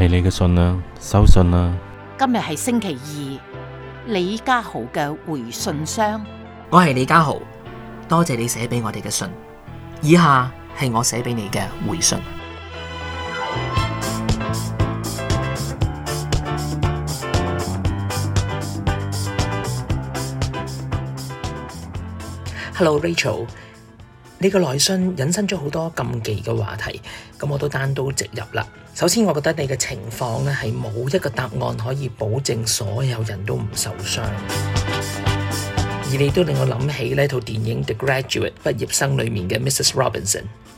系你嘅信啦，收信啦。今日系星期二，李家豪嘅回信箱。我系李家豪，多谢你写俾我哋嘅信。以下系我写俾你嘅回信。Hello Rachel。你個来信引申咗好多禁忌嘅話題，咁我都單刀直入啦。首先，我覺得你嘅情況咧係冇一個答案可以保證所有人都唔受傷，而你都令我諗起呢套電影《The Graduate》畢業生里面嘅 Mrs. Robinson。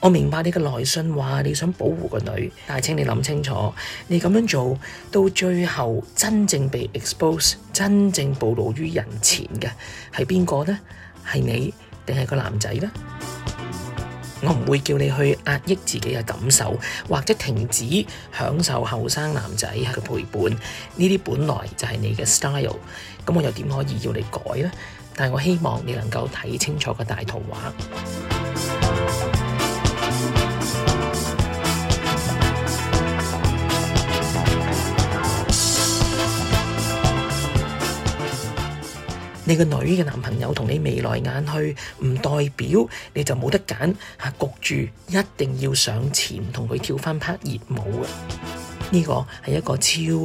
我明白你嘅來信，話你想保護個女，但係請你諗清楚，你咁樣做到最後真正被 expose、真正暴露於人前嘅係邊個呢？係你定係個男仔呢？我唔會叫你去壓抑自己嘅感受，或者停止享受後生男仔嘅陪伴，呢啲本來就係你嘅 style。咁我又點可以要你改呢？但係我希望你能夠睇清楚個大圖畫。你个女嘅男朋友同你未来眼去，唔代表你就冇得拣吓，焗住一定要上前同佢跳翻拍热舞啊！呢个系一个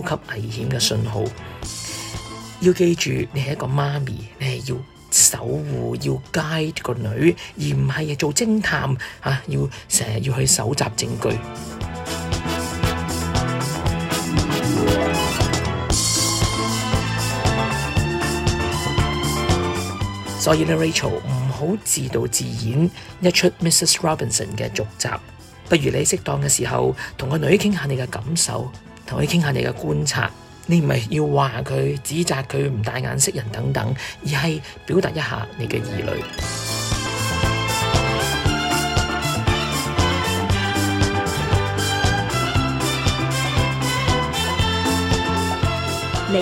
超级危险嘅信号。要记住，你系一个妈咪，你系要守护、要 guide 个女，而唔系做侦探啊，要成日要去搜集证据。所以咧，Rachel 唔好自導自演一出 Mrs. Robinson 嘅續集。不如你適當嘅時候，同個女傾下你嘅感受，同佢傾下你嘅觀察。你唔係要話佢、指責佢唔帶眼識人等等，而係表達一下你嘅疑慮。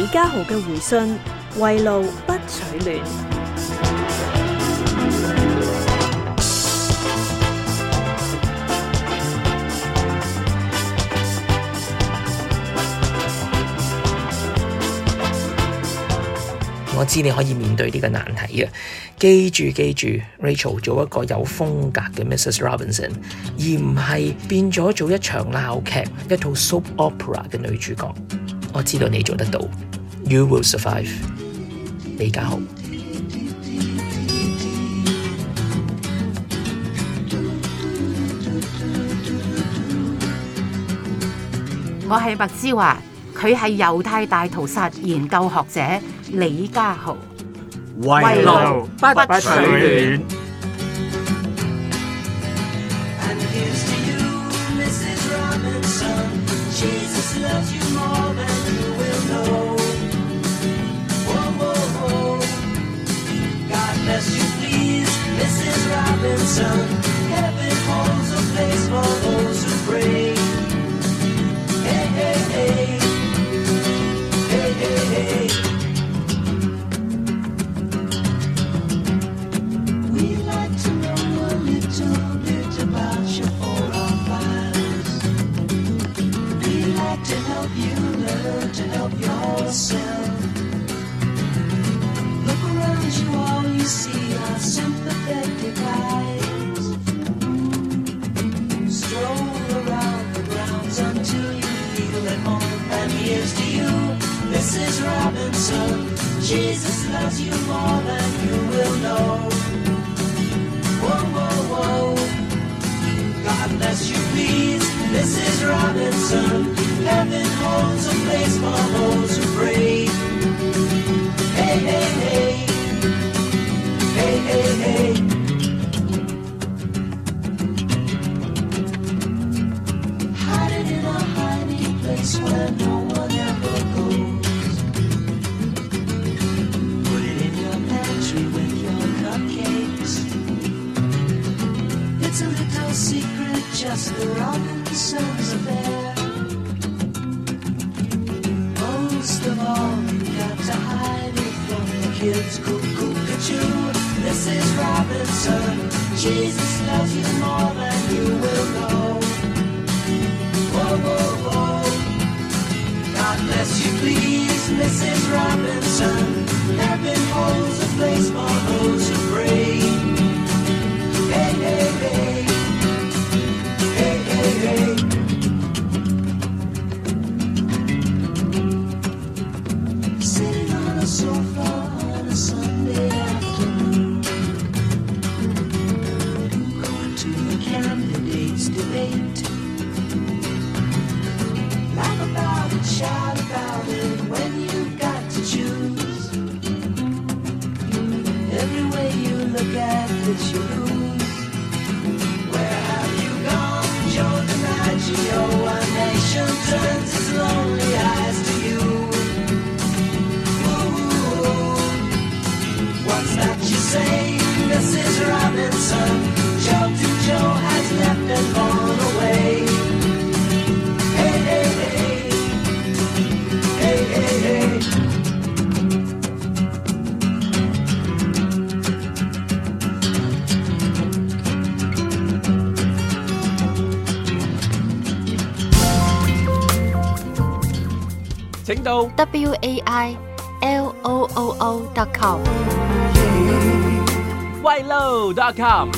李嘉豪嘅回信：為路不取暖。我知你可以面对呢个难题啊！记住记住，Rachel 做一个有风格嘅 Mrs Robinson，而唔系变咗做一场闹剧、一套 soap opera 嘅女主角。我知道你做得到，You will survive。李家豪，我系白之华。佢係猶太大屠殺研究學者李家豪。為路不取暖。to help you learn to help yourself. Look around you, all you see are sympathetic eyes. Stroll around the grounds until you feel at home. And here's to you, Mrs. Robinson. Jesus loves you more than you will know. Whoa, whoa, whoa. God bless you, please, Mrs. Robinson heaven holds a place for those who pray. Hey, hey, hey. Hey, hey, hey. Hiding in a hiding place where no one ever goes. Put it in your pantry with your cupcakes. It's a little secret, just the Robinson's affair. She's cuckoo This is Robinson. Jesus loves you more than you will know. Whoa, whoa, whoa. God bless you, please, Mrs. Robinson. 情。请到 wailoo. dot com，wailoo. dot com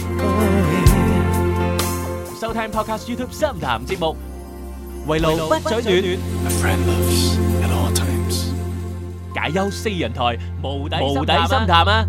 收听 Podcast YouTube 深谈节目，围楼不嘴短，解忧四人台，无底深谈啊！